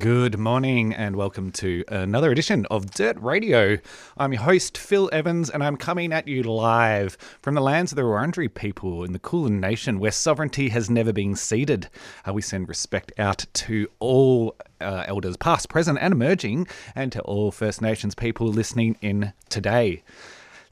Good morning and welcome to another edition of Dirt Radio. I'm your host, Phil Evans, and I'm coming at you live from the lands of the Wurundjeri people in the Kulin Nation where sovereignty has never been ceded. Uh, we send respect out to all uh, elders, past, present, and emerging, and to all First Nations people listening in today.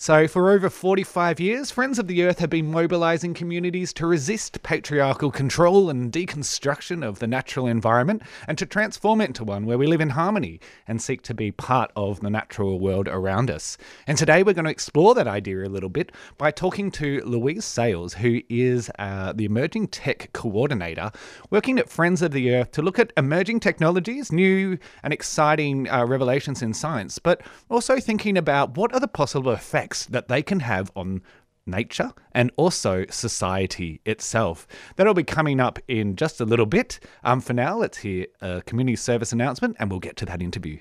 So, for over 45 years, Friends of the Earth have been mobilising communities to resist patriarchal control and deconstruction of the natural environment and to transform it into one where we live in harmony and seek to be part of the natural world around us. And today we're going to explore that idea a little bit by talking to Louise Sales, who is uh, the Emerging Tech Coordinator, working at Friends of the Earth to look at emerging technologies, new and exciting uh, revelations in science, but also thinking about what are the possible effects that they can have on nature and also society itself. That'll be coming up in just a little bit. Um, for now, let's hear a community service announcement and we'll get to that interview.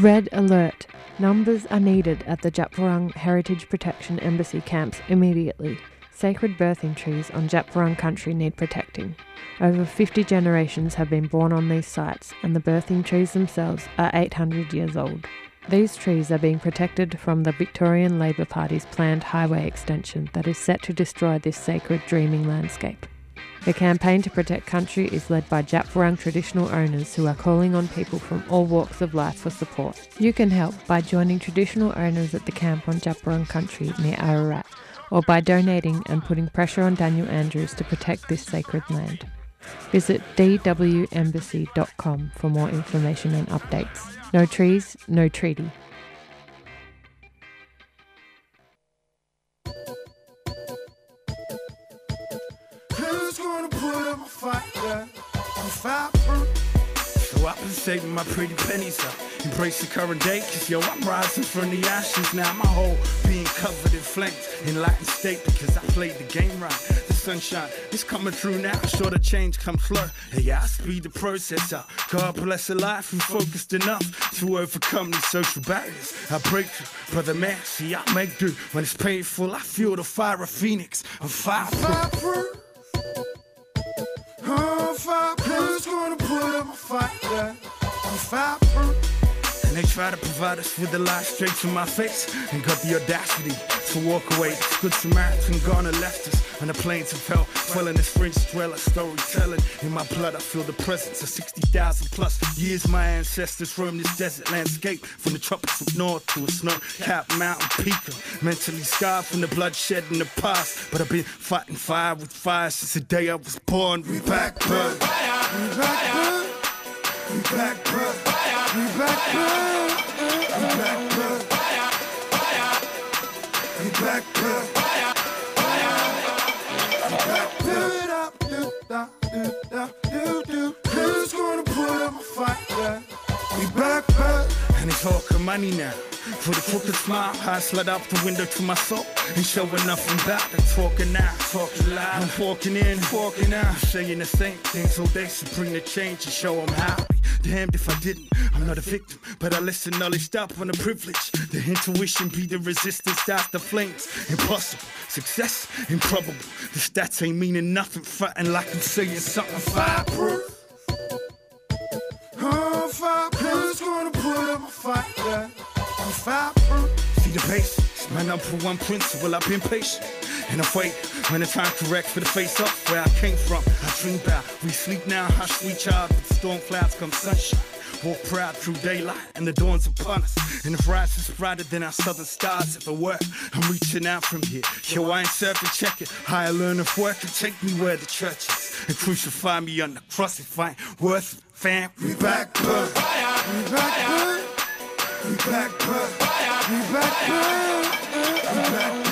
Red alert. Numbers are needed at the Djab Wurrung Heritage Protection Embassy camps immediately. Sacred birthing trees on Djab Wurrung country need protecting. Over 50 generations have been born on these sites, and the birthing trees themselves are 800 years old. These trees are being protected from the Victorian Labor Party's planned highway extension that is set to destroy this sacred dreaming landscape. The campaign to protect country is led by Djab Wurrung traditional owners who are calling on people from all walks of life for support. You can help by joining traditional owners at the camp on Djab Wurrung country near Ararat, or by donating and putting pressure on Daniel Andrews to protect this sacred land. Visit dwembassy.com for more information and updates. No trees, no treaty. Who's gonna put up a fight? Yeah, I'm. I've been saving my pretty pennies up. Embrace the current day, cause yo, I'm rising from the ashes. Now my whole being covered in flames Latin state because I played the game right. The sunshine is coming through now. Sure the change comes slow. Hey, I speed the process up. God bless a life who focused enough to overcome these social barriers. I break through, brother man. See, I make do. When it's painful, I feel the fire of Phoenix. I'm fireproof. I'm fireproof. And they try to provide us with the lie straight to my face and got the audacity to walk away. Good Samaritan gone and left us on the plains of hell, dwelling this fringe dweller storytelling. In my blood, I feel the presence of 60,000 plus years. My ancestors roamed this desert landscape from the tropics of north to a snow-capped mountain peak. Mentally scarred from the bloodshed in the past, but I've been fighting fire with fire since the day I was born. We back. We back, bud. We back, bud. We back, bud. We back, bud. We back, bud. We back, do, da, do, da, do, do. Who's gonna put up a fight? We back, bud. And it's all money now. For the crooked smile, I slid out the window to my soul and showing nothing back. Talking now, talking loud. I'm walking in, walking out, saying the same thing so they should bring the change and show them how. Damned if I didn't, I'm not a victim, but I listen knowledge stop on the privilege. The intuition be the resistance, that's the flames. Impossible, success, improbable. The stats ain't meaning nothing, frontin' like I'm saying something fireproof. I'm fireproof. Gonna put up a fight? I'm fireproof. See the basics, my number one principle. I've been patient. And I wait when the time correct for the face up where I came from. I dream about we sleep now, hush, we child. But storm clouds come sunshine. Walk proud through daylight and the dawn's upon us. And the rise is brighter than our southern stars, if it were, I'm reaching out from here. Yo, I ain't to check it. Higher learn of work and take me where the church is. And crucify me on the cross if I ain't worth it. Fam, we back good. We back good. We back good. We back good. We back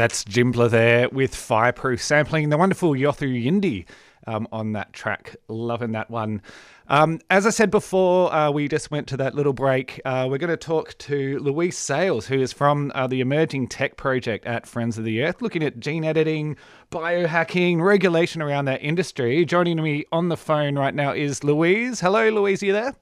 That's Jimblah there with Fireproof sampling the wonderful Yothu Yindi um, on that track. Loving that one. Um, as I said before, uh, we just went to that little break. Uh, we're going to talk to Louise Sales, who is from uh, the Emerging Tech Project at Friends of the Earth, looking at gene editing, biohacking, regulation around that industry. Joining me on the phone right now is Louise. Hello, Louise, are you there?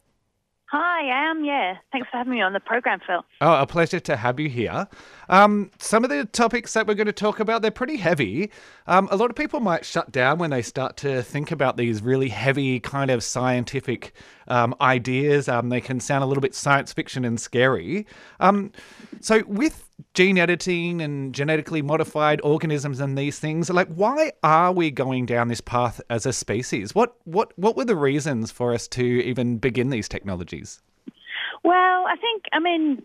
Hi, I am. Yeah, thanks for having me on the program, Phil. Oh, a pleasure to have you here. Um, some of the topics that we're going to talk about, they're pretty heavy. Um, a lot of people might shut down when they start to think about these really heavy kind of scientific um, ideas. Um, they can sound a little bit science fiction and scary. Um, so, with gene editing and genetically modified organisms and these things, like, why are we going down this path as a species? What what what were the reasons for us to even begin these technologies? Well, I think, I mean,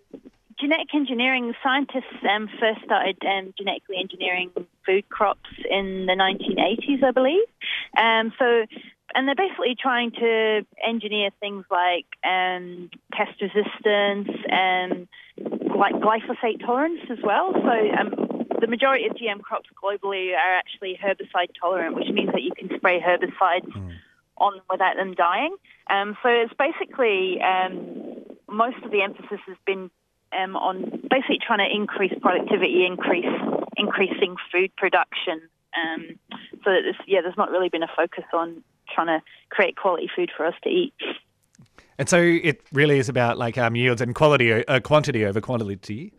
genetic engineering scientists um, first started um, genetically engineering food crops in the 1980s, I believe. Um, so, and they're basically trying to engineer things like um, pest resistance and like glyphosate tolerance as well. So, um, the majority of GM crops globally are actually herbicide tolerant, which means that you can spray herbicides on without them dying. Um, so it's basically um, most of the emphasis has been um, on basically trying to increase productivity, increase increasing food production. Um, so that there's, yeah, there's not really been a focus on trying to create quality food for us to eat. And so it really is about like um, yields and quality, uh, quantity over quantity.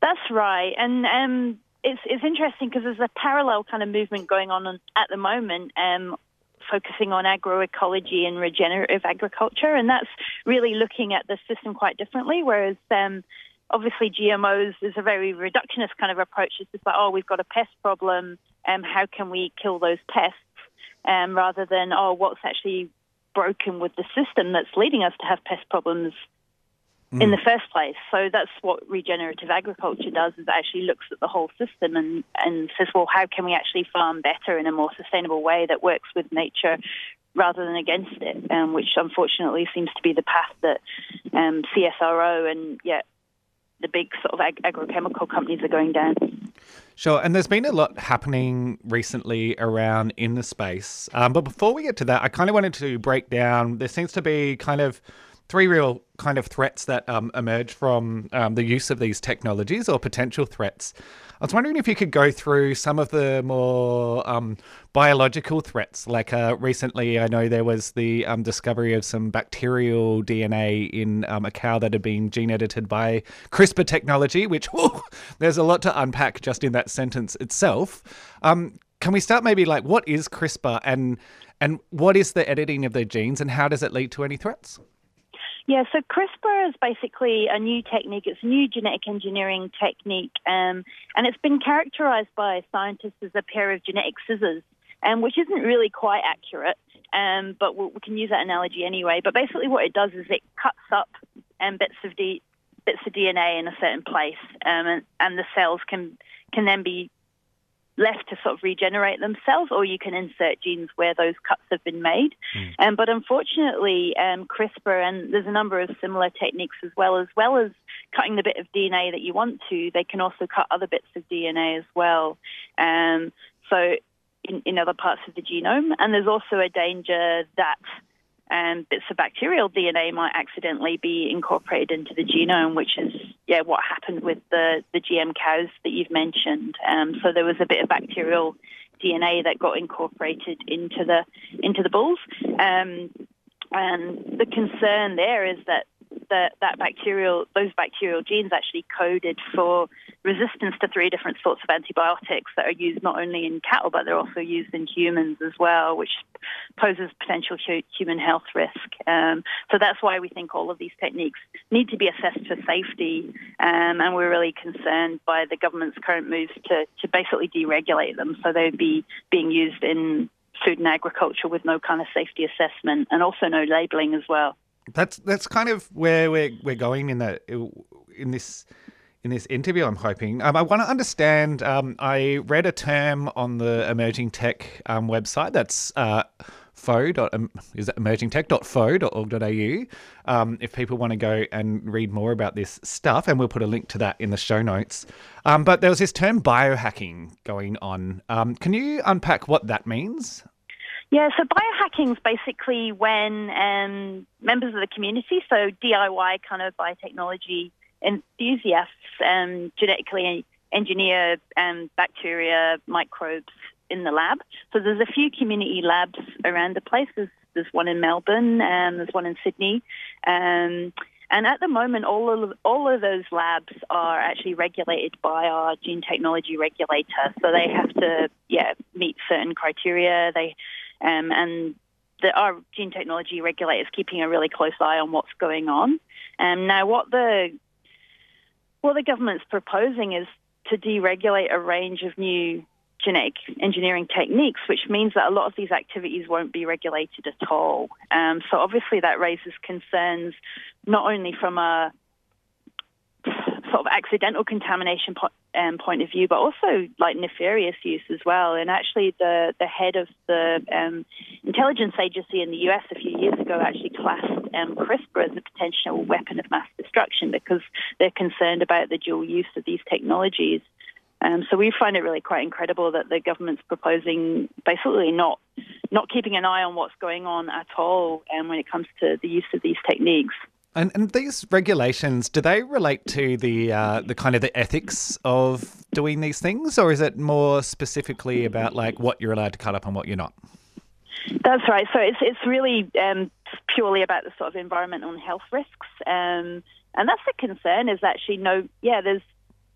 That's right, and um, it's it's interesting because there's a parallel kind of movement going on at the moment. Um, focusing on agroecology and regenerative agriculture, and that's really looking at the system quite differently. Whereas um, obviously GMOs is a very reductionist kind of approach. It's just like, oh, we've got a pest problem, um, how can we kill those pests? Um, rather than, oh, what's actually broken with the system that's leading us to have pest problems in the first place. So that's what regenerative agriculture does is actually looks at the whole system and, and says, well, how can we actually farm better in a more sustainable way that works with nature rather than against it, um, which unfortunately seems to be the path that um, CSIRO and yeah, the big sort of ag- agrochemical companies are going down. Sure, and there's been a lot happening recently around in the space. Um, but before we get to that, I kind of wanted to break down. There seems to be kind of three real kind of threats that um, emerge from um, the use of these technologies or potential threats. I was wondering if you could go through some of the more um, biological threats. Like uh, recently, I know there was the um, discovery of some bacterial DNA in um, a cow that had been gene edited by CRISPR technology, which whew, there's a lot to unpack just in that sentence itself. Um, can we start maybe like what is CRISPR and and what is the editing of the genes and how does it lead to any threats? Yeah, so CRISPR is basically a new technique. It's a new genetic engineering technique, um, and it's been characterized by scientists as a pair of genetic scissors, um, which isn't really quite accurate, um, but we we can use that analogy anyway. But basically, what it does is it cuts up um, bits of D- bits of DNA in a certain place, um, and, and the cells can can then be left to sort of regenerate themselves, or you can insert genes where those cuts have been made. Um, but unfortunately, um, CRISPR and there's a number of similar techniques as well, as well as cutting the bit of DNA that you want to, they can also cut other bits of DNA as well. Um, so in, in other parts of the genome, and there's also a danger that um, bits of bacterial DNA might accidentally be incorporated into the genome, which is yeah what happened with the the GM cows that you've mentioned. Um, so there was a bit of bacterial DNA that got incorporated into the into the bulls, um, and the concern there is that that that bacterial those bacterial genes actually coded for resistance to three different sorts of antibiotics that are used not only in cattle but they're also used in humans as well, which poses potential human health risk. Um, so that's why we think all of these techniques need to be assessed for safety, um, and we're really concerned by the government's current moves to to basically deregulate them so they'd be being used in food and agriculture with no kind of safety assessment and also no labelling as well. That's that's kind of where we're we're going in that in this in this interview. I'm hoping. Um, I want to understand. Um, I read a term on the emerging tech um, website. That's uh, fo. Um, is that emergingtech.foe.org.au? Um, if people want to go and read more about this stuff, and we'll put a link to that in the show notes. Um, but there was this term biohacking going on. Um, can you unpack what that means? Yeah, so biohacking is basically when members of the community, so DIY kind of biotechnology enthusiasts, um, genetically engineer um, bacteria, microbes in the lab. So there's a few community labs around the place. There's, there's one in Melbourne, and there's one in Sydney. Um, and at the moment, all of all of those labs are actually regulated by our gene technology regulator. So they have to, yeah, meet certain criteria. They um, and the, our gene technology regulator is keeping a really close eye on what's going on. Um, now, what the what the government's proposing is to deregulate a range of new genetic engineering techniques, which means that a lot of these activities won't be regulated at all. Um, so obviously that raises concerns not only from a sort of accidental contamination po- um, point of view, but also like nefarious use as well. And actually, the the head of the um, intelligence agency in the U.S. a few years ago actually classed um, CRISPR as a potential weapon of mass destruction because they're concerned about the dual use of these technologies. Um, so we find it really quite incredible that the government's proposing basically not not keeping an eye on what's going on at all um, when it comes to the use of these techniques. And, and these regulations, do they relate to the uh, the kind of the ethics of doing these things, or is it more specifically about like what you're allowed to cut up and what you're not? That's right. So it's it's really um, purely about the sort of environmental and health risks, um, and that's the concern. Is actually no, yeah, there's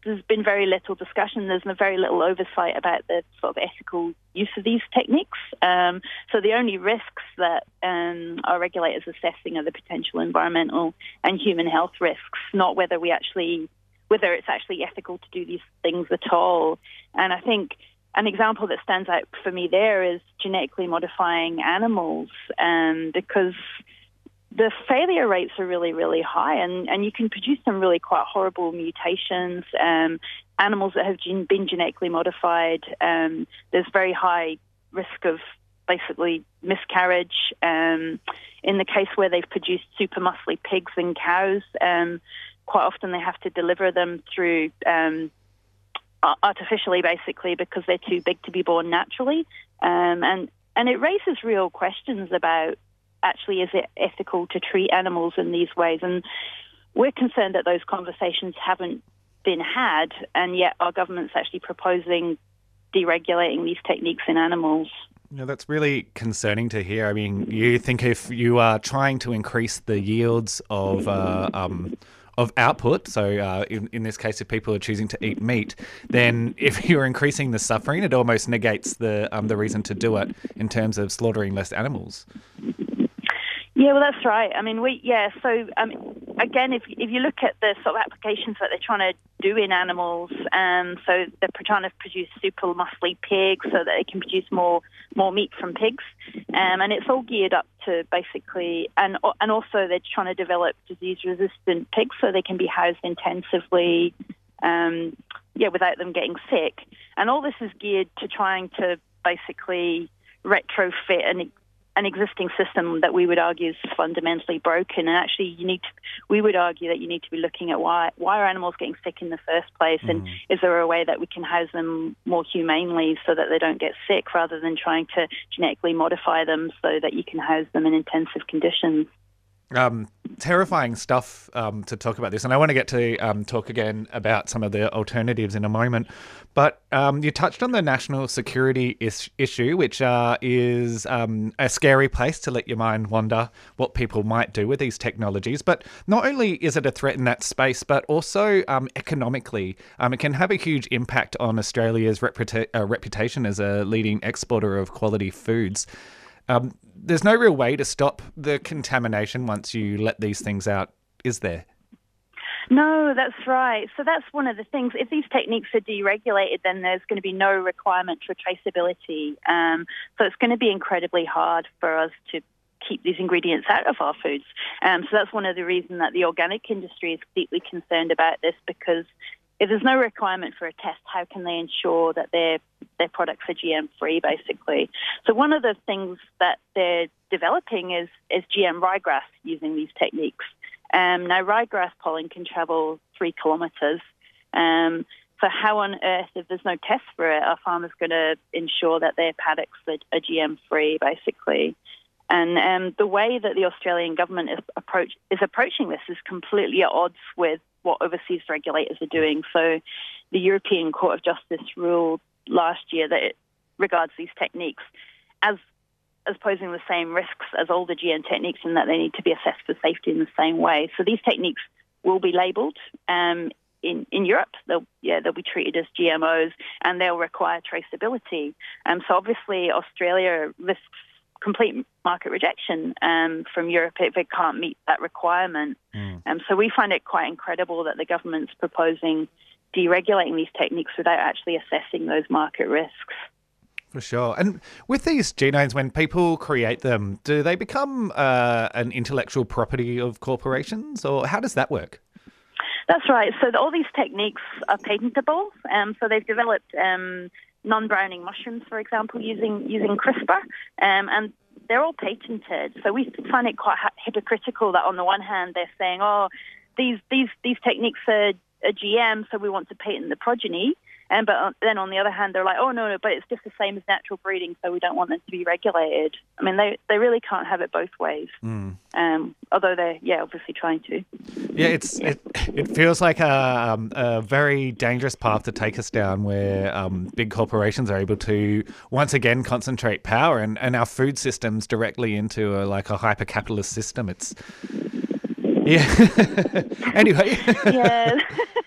there's been very little discussion. There's very little oversight about the sort of ethical use of these techniques. Um, so the only risks that um, our regulators are assessing are the potential environmental and human health risks, not whether we actually whether it's actually ethical to do these things at all. And I think an example that stands out for me there is genetically modifying animals, um, because the failure rates are really, really high, and, and you can produce some really quite horrible mutations. Um, animals that have been genetically modified, um, there's very high risk of basically miscarriage. Um, in the case where they've produced super muscly pigs and cows, um, quite often they have to deliver them through um, artificially, basically, because they're too big to be born naturally. Um, and and it raises real questions about actually is it ethical to treat animals in these ways? And we're concerned that those conversations haven't been had, and yet our government's actually proposing deregulating these techniques in animals. No, that's really concerning to hear. I mean, you think if you are trying to increase the yields of uh, um, of output, so uh, in, in this case, if people are choosing to eat meat, then if you're increasing the suffering, it almost negates the um, the reason to do it in terms of slaughtering less animals. Yeah, well, that's right. I mean, we yeah. So um, again, if if you look at the sort of applications that they're trying to do in animals, um, so they're trying to produce super muscly pigs so that they can produce more more meat from pigs, um, and it's all geared up to basically, and and also they're trying to develop disease resistant pigs so they can be housed intensively, um, yeah, without them getting sick, and all this is geared to trying to basically retrofit and an existing system that we would argue is fundamentally broken. And actually, you need to, we would argue that you need to be looking at why why are animals getting sick in the first place, and mm. is there a way that we can house them more humanely so that they don't get sick, rather than trying to genetically modify them so that you can house them in intensive conditions. Um, terrifying stuff um, to talk about this, and I want to get to um, talk again about some of the alternatives in a moment. But um, you touched on the national security is- issue, which uh, is um, a scary place to let your mind wander what people might do with these technologies. But not only is it a threat in that space, but also um, economically, it can have a huge impact on Australia's reputa- uh, reputation as a leading exporter of quality foods. Um, there's no real way to stop the contamination once you let these things out, is there? No, that's right. So that's one of the things. If these techniques are deregulated, then there's going to be no requirement for traceability. Um, so it's going to be incredibly hard for us to keep these ingredients out of our foods. Um, so that's one of the reasons that the organic industry is deeply concerned about this because if there's no requirement for a test, how can they ensure that their their products are GM free, basically? So one of the things that they're developing is is GM ryegrass using these techniques. Um, now ryegrass pollen can travel three kilometres. Um, so how on earth, if there's no test for it, are farmers going to ensure that their paddocks are, are GM free, basically? And um, the way that the Australian government is, approach, is approaching this is completely at odds with what overseas regulators are doing. So the European Court of Justice ruled last year that it regards these techniques as as posing the same risks as older GM techniques and that they need to be assessed for safety in the same way. So these techniques will be labelled um, in in Europe. They'll yeah they'll be treated as GMOs and they'll require traceability. Um, so obviously Australia risks complete market rejection um, from Europe if it can't meet that requirement. Mm. Um, so we find it quite incredible that the government's proposing deregulating these techniques without actually assessing those market risks. For sure. And with these genomes, when people create them, do they become uh, an intellectual property of corporations, or how does that work? That's right. So all these techniques are patentable. Um, so they've developed um, non-browning mushrooms, for example, using using CRISPR, um, and they're all patented. So we find it quite hypocritical that on the one hand they're saying, "Oh, these these these techniques are, are GM, so we want to patent the progeny," and but then on the other hand they're like, "Oh no, no, but it's just the same as natural breeding, so we don't want them to be regulated." I mean, they they really can't have it both ways. Mm. Um, although they're yeah obviously trying to. Yeah, it's it, it feels like a, um, a very dangerous path to take us down, where um, big corporations are able to once again concentrate power and, and our food systems directly into a, like a hyper capitalist system. It's yeah. anyway, Yeah.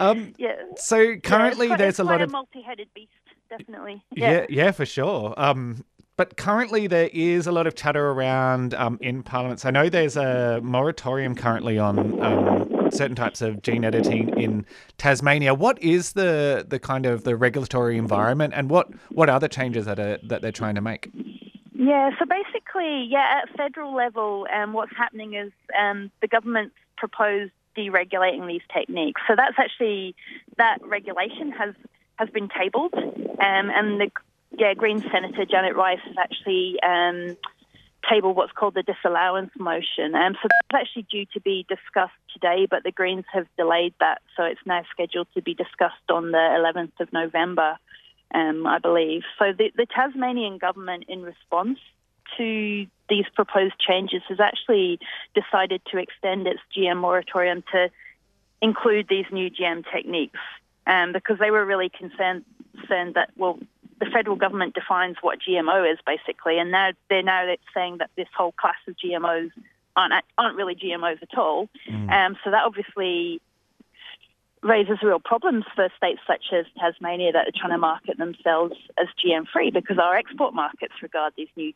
um, yeah. so Yeah, currently it's quite, there's a lot a of multi-headed beast, definitely. Yeah, yeah, for sure. Um, but currently there is a lot of chatter around um, in parliaments. I know there's a moratorium currently on um, certain types of gene editing in Tasmania. What is the the kind of the regulatory environment, and what what are the changes that are that they're trying to make? Yeah, so basically, yeah, at federal level, um, what's happening is um, the government's proposed deregulating these techniques. So that's actually that regulation has has been tabled, um, and the yeah Green Senator Janet Rice has actually um, tabled what's called the disallowance motion. Um, so that's actually due to be discussed today, but the Greens have delayed that, so it's now scheduled to be discussed on the 11th of November um, I believe. So the, the Tasmanian government, in response to these proposed changes, has actually decided to extend its GM moratorium to include these new GM techniques um, because they were really concerned, concerned that, well, the federal government defines what GMO is basically, and now they're now saying that this whole class of GMOs aren't aren't really GMOs at all. Um, so that obviously raises real problems for states such as Tasmania that are trying to market themselves as GM free because our export markets regard these new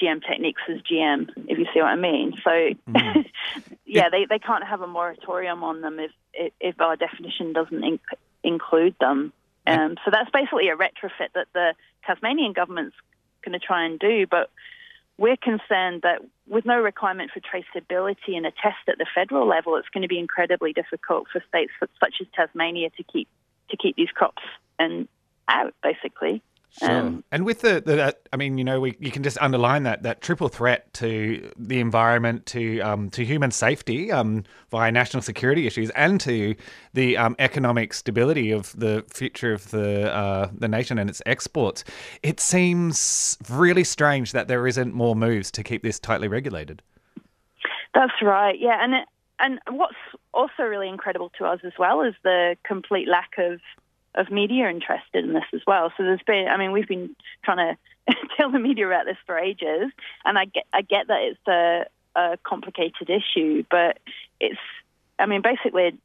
GM techniques as GM, if you see what I mean. So, yeah, they, they can't have a moratorium on them if if, our definition doesn't inc- include them. Um, so that's basically a retrofit that the Tasmanian government's going to try and do, but we're concerned that with no requirement for traceability and a test at the federal level, it's going to be incredibly difficult for states such as Tasmania to keep to keep these crops and out, basically. Sure. Um, and with the, the that- I mean, you know, we you can just underline that that triple threat to the environment, to um, to human safety, um, via national security issues, and to the um, economic stability of the future of the uh, the nation and its exports. It seems really strange that there isn't more moves to keep this tightly regulated. That's right. Yeah, and it, and what's also really incredible to us as well is the complete lack of of media interested in this as well. So there's been, I mean, we've been trying to tell the media about this for ages, and I get I get that it's a, a complicated issue, but it's, I mean, basically.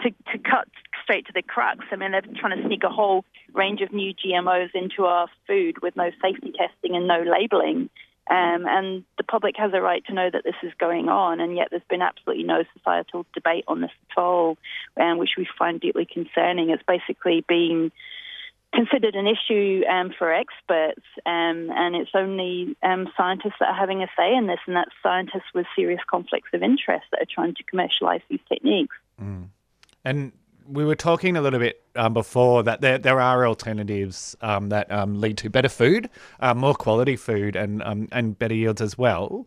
To, to cut straight to the crux, I mean, they're trying to sneak a whole range of new GMOs into our food with no safety testing and no labeling. Um, and the public has a right to know that this is going on, and yet there's been absolutely no societal debate on this at all, um, which we find deeply concerning. It's basically being considered an issue um, for experts, um, and it's only um, scientists that are having a say in this, and that's scientists with serious conflicts of interest that are trying to commercialize these techniques. And we were talking a little bit um, before that there, there are alternatives um, that um, lead to better food, uh, more quality food, and um, and better yields as well.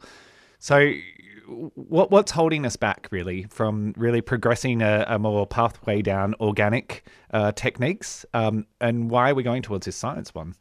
So, what what's holding us back really from really progressing a, a more pathway down organic uh, techniques, um, and why are we going towards this science one?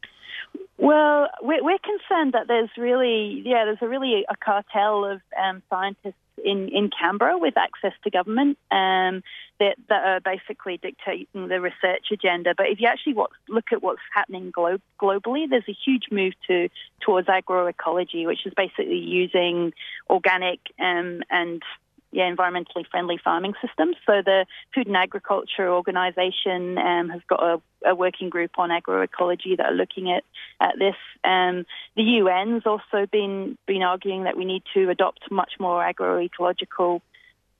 Well, we're, we're concerned that there's really, yeah, there's a really a cartel of scientists in, in Canberra with access to government um, that, that are basically dictating the research agenda. But if you actually look at what's happening glo- globally, there's a huge move to towards agroecology, which is basically using organic um, and yeah, environmentally friendly farming systems. So the Food and Agriculture Organization um, has got a, a, working group on agroecology that are looking at, at this. Um, the UN's also been been arguing that we need to adopt much more agroecological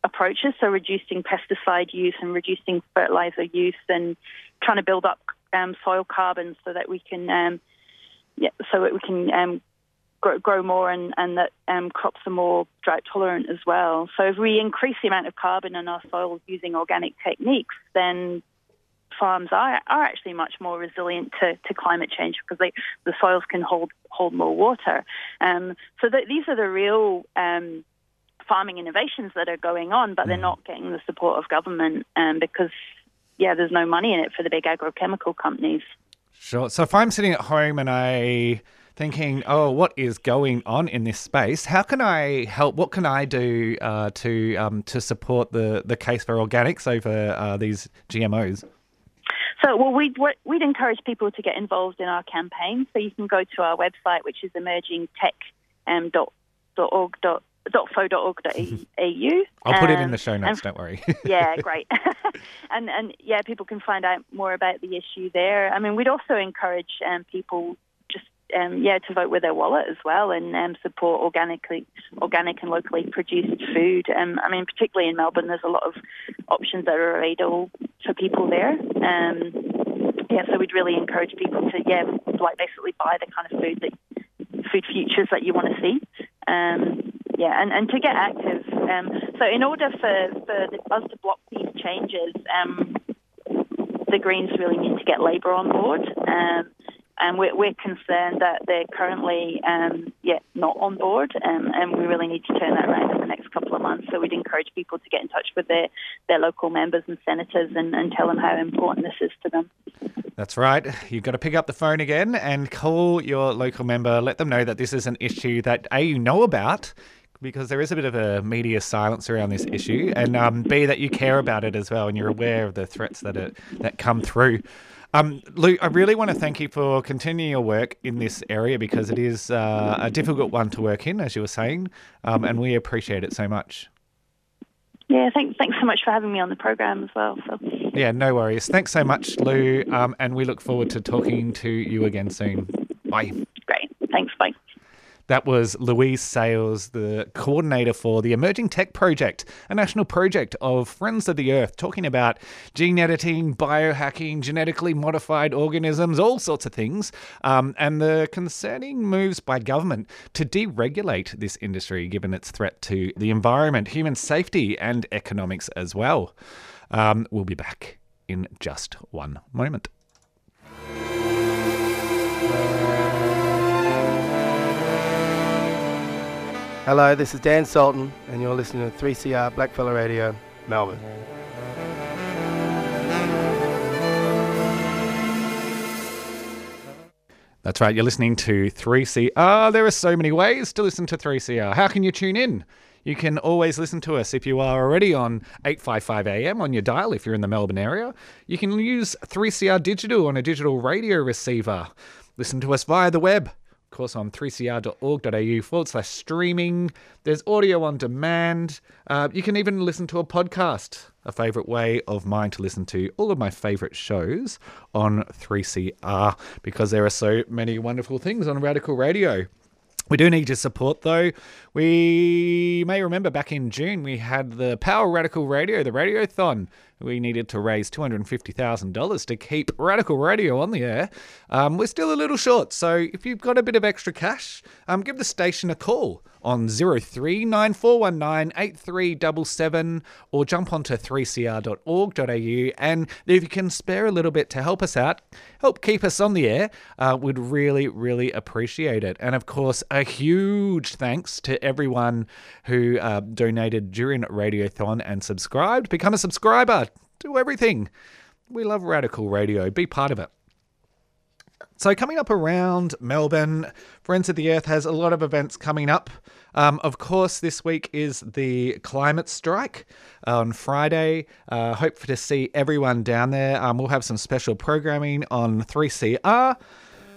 approaches, so reducing pesticide use and reducing fertilizer use and trying to build up um, soil carbon so that we can um, yeah, so that we can um, grow, grow more and, and that um, crops are more drought tolerant as well. So if we increase the amount of carbon in our soils using organic techniques, then farms are, are actually much more resilient to, to climate change because they, the soils can hold hold more water. Um, so that these are the real um, farming innovations that are going on, but they're not getting the support of government um, because yeah, there's no money in it for the big agrochemical companies. Sure. So if I'm sitting at home and I thinking, oh, what is going on in this space? How can I help? What can I do uh, to um, to support the, the case for organics over uh, these GMOs? So, well, we'd, we'd encourage people to get involved in our campaign. So you can go to our website, which is emergingtech.org.au. I'll put it in Um, the show notes. Don't worry. yeah, great. and and yeah, people can find out more about the issue there. I mean, we'd also encourage um, people um, yeah to vote with their wallet as well and um, support organically, organic and locally produced food. Um, I mean, particularly in Melbourne, there's a lot of options that are available for people there. Um, yeah, so we'd really encourage people to yeah, like basically buy the kind of food that food futures that you want to see. Um, yeah, and, and to get active. Um, so in order for, for us to block these changes, um, the Greens really need to get Labor on board. Um, and we're, we're concerned that they're currently, um, yeah, not on board, um, and we really need to turn that around in the next couple of months. So we'd encourage people to get in touch with their, their local members and senators and, and tell them how important this is to them. That's right. You've got to pick up the phone again and call your local member. Let them know that this is an issue that A, you know about, because there is a bit of a media silence around this issue, and um, B, that you care about it as well and you're aware of the threats that, it, that come through. Um, Lou, I really want to thank you for continuing your work in this area because it is uh, a difficult one to work in, as you were saying, um, and we appreciate it so much. Yeah, thanks, thanks so much for having me on the program as well. So. Yeah, no worries. Thanks so much, Lou, um, and we look forward to talking to you again soon. Bye. That was Louise Sales, the coordinator for the Emerging Tech Project, a national project of Friends of the Earth, talking about gene editing, biohacking, genetically modified organisms, all sorts of things, um, and the concerning moves by government to deregulate this industry given its threat to the environment, human safety, and economics as well. Um, we'll be back in just one moment. Hello, this is Dan Sultan, and you're listening to 3CR Blackfella Radio, Melbourne. That's right, you're listening to 3CR. There are so many ways to listen to 3CR. How can you tune in? You can always listen to us if you are already on 855 AM on your dial if you're in the Melbourne area. You can use 3CR Digital on a digital radio receiver. Listen to us via the web. Of course, on 3cr.org.au forward slash streaming. There's audio on demand. Uh, you can even listen to a podcast, a favourite way of mine to listen to all of my favourite shows on 3CR because there are so many wonderful things on Radical Radio. We do need your support though. We may remember back in June we had the Power Radical Radio, the Radiothon. We needed to raise $250,000 to keep Radical Radio on the air. Um, we're still a little short, so if you've got a bit of extra cash, um, give the station a call on 0394198377 or jump onto 3cr.org.au and if you can spare a little bit to help us out, help keep us on the air, uh, we'd really, really appreciate it. And of course, a huge thanks to everyone who uh, donated during Radiothon and subscribed. Become a subscriber, do everything. We love Radical Radio, be part of it. So, coming up around Melbourne, Friends of the Earth has a lot of events coming up. Um, of course, this week is the climate strike on Friday. Uh, hope to see everyone down there. Um, we'll have some special programming on 3CR.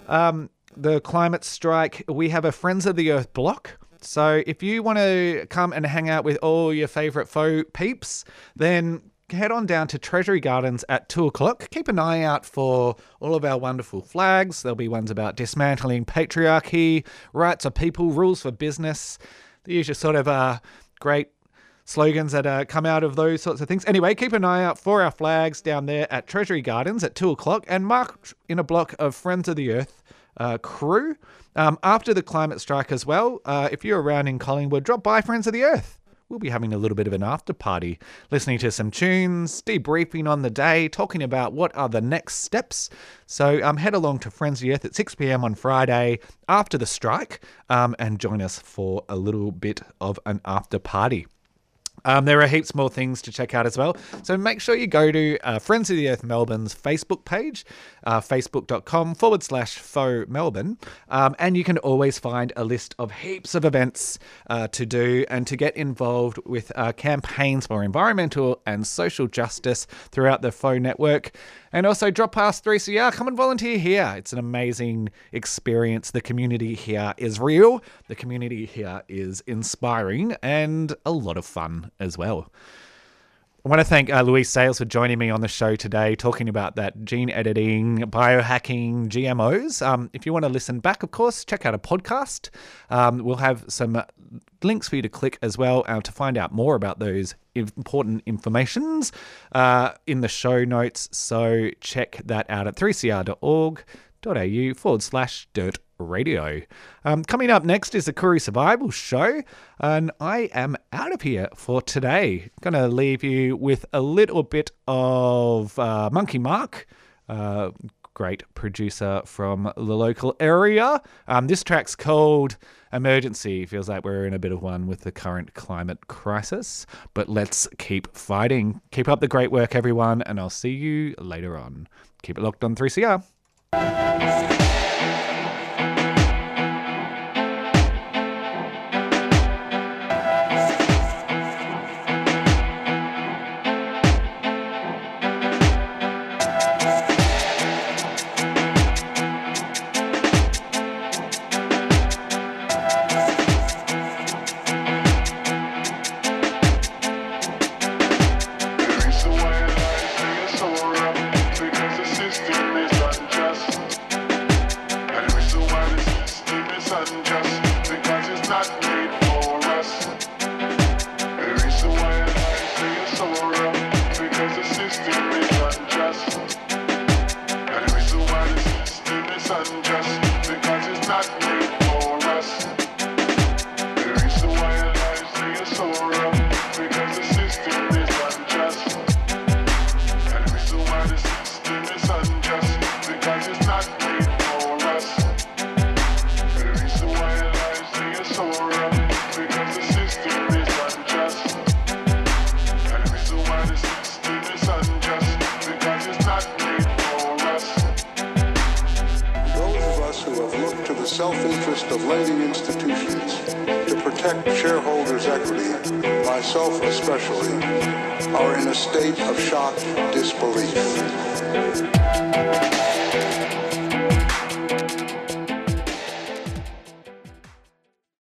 Um, the climate strike, we have a Friends of the Earth block. So, if you want to come and hang out with all your favourite FoE peeps, then head on down to Treasury Gardens at two o'clock. Keep an eye out for all of our wonderful flags. There'll be ones about dismantling patriarchy, rights of people, rules for business, the usual sort of uh, great slogans that uh, come out of those sorts of things. Anyway, keep an eye out for our flags down there at Treasury Gardens at two o'clock and mark in a block of Friends of the Earth uh, crew. Um, after the climate strike as well, uh, if you're around in Collingwood, drop by Friends of the Earth we'll be having a little bit of an after party, listening to some tunes, debriefing on the day, talking about what are the next steps. So um, head along to Friends of the Earth at 6 p.m. on Friday after the strike um, and join us for a little bit of an after party. Um, there are heaps more things to check out as well. So make sure you go to uh, Friends of the Earth Melbourne's Facebook page, uh, facebook.com forward slash FoE Melbourne. Um, and you can always find a list of heaps of events uh, to do and to get involved with uh, campaigns for environmental and social justice throughout the FoE network. And also drop past 3CR, come and volunteer here. It's an amazing experience. The community here is real, the community here is inspiring, and a lot of fun as well. I want to thank uh, Louise Sales for joining me on the show today, talking about that gene editing, biohacking, GMOs. Um, if you want to listen back, of course, check out a podcast. Um, we'll have some links for you to click as well uh, to find out more about those important informations uh, in the show notes. So check that out at 3cr.org.au forward slash dirt radio. Um, coming up next is the Koori Survival Show, and I am out of here for today. To leave you with a little bit of uh, Monkey Marc. Uh, great producer from the local area. Um, this track's called Emergency. Feels like we're in a bit of one with the current climate crisis, but let's keep fighting. Keep up the great work, everyone, and I'll see you later on. Keep it locked on 3CR.